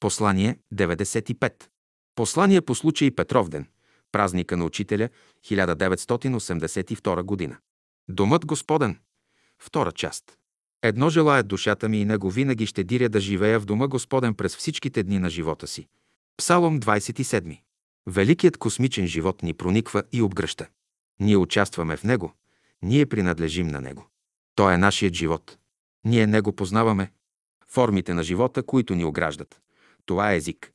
Послание 95. Послание по случай Петровден. Празника на учителя 1982 година. Домът Господен. Втора част. Едно желая душата ми и него винаги ще диря да живея в дома Господен през всичките дни на живота си. Псалом 27. Великият космичен живот ни прониква и обгръща. Ние участваме в него, ние принадлежим на него. Той е нашият живот. Ние него познаваме. Формите на живота, които ни ограждат. Това е език.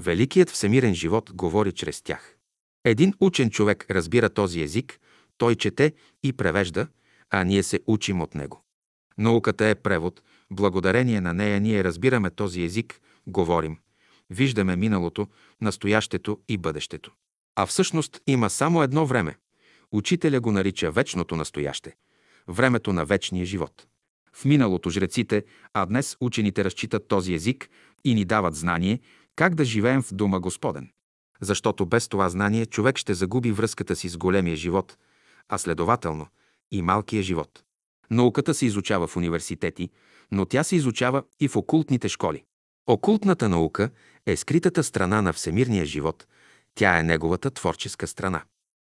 Великият всемирен живот говори чрез тях. Един учен човек разбира този език, той чете и превежда, а ние се учим от него. Науката е превод, благодарение на нея ние разбираме този език, говорим, виждаме миналото, настоящето и бъдещето. А всъщност има само едно време. Учителя го нарича вечното настояще, времето на вечния живот. В миналото жреците, а днес учените разчитат този език и ни дават знание как да живеем в Дома Господен. Защото без това знание човек ще загуби връзката си с големия живот, а следователно и малкия живот. Науката се изучава в университети, но тя се изучава и в окултните школи. Окултната наука е скритата страна на всемирния живот, тя е неговата творческа страна.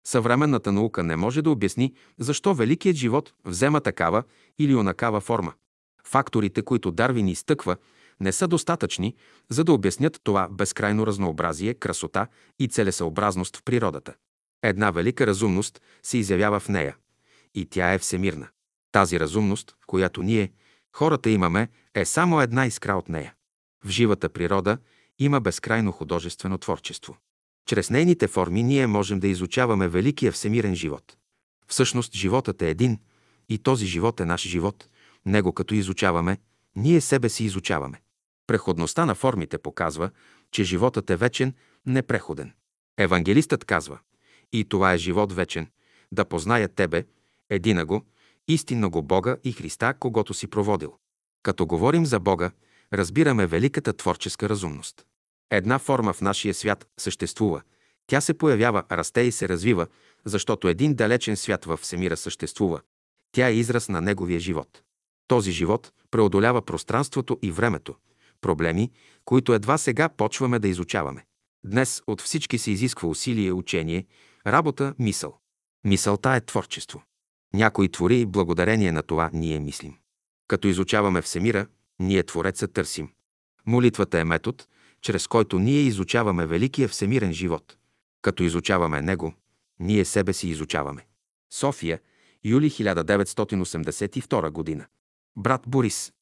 Съвременната наука не може да обясни защо великият живот взема такава или онакава форма. Факторите, които Дарвин изтъква, не са достатъчни, за да обяснят това безкрайно разнообразие, красота и целесъобразност в природата. Една велика разумност се изявява в нея и тя е всемирна. Тази разумност, която ние, хората, имаме, е само една искра от нея. В живата природа има безкрайно художествено творчество. Чрез нейните форми ние можем да изучаваме великия всемирен живот. Всъщност животът е един и този живот е наш живот. Него като изучаваме, ние себе си изучаваме. Преходността на формите показва, че животът е вечен, непреходен. Евангелистът казва, и това е живот вечен, да позная Тебе, едина го, истинно го Бога и Христа, когато си проводил. Като говорим за Бога, разбираме великата творческа разумност. Една форма в нашия свят съществува. Тя се появява, расте и се развива, защото един далечен свят във всемира съществува. Тя е израз на неговия живот. Този живот преодолява пространството и времето, проблеми, които едва сега почваме да изучаваме. Днес от всички се изисква усилие, учение, работа, мисъл. Мисълта е творчество. Някой твори и благодарение на това ние мислим. Като изучаваме Всемира, ние Твореца търсим. Молитвата е метод, чрез който ние изучаваме великия всемирен живот. Като изучаваме Него, ние себе си изучаваме. София, юли 1982 година. Брат Борис.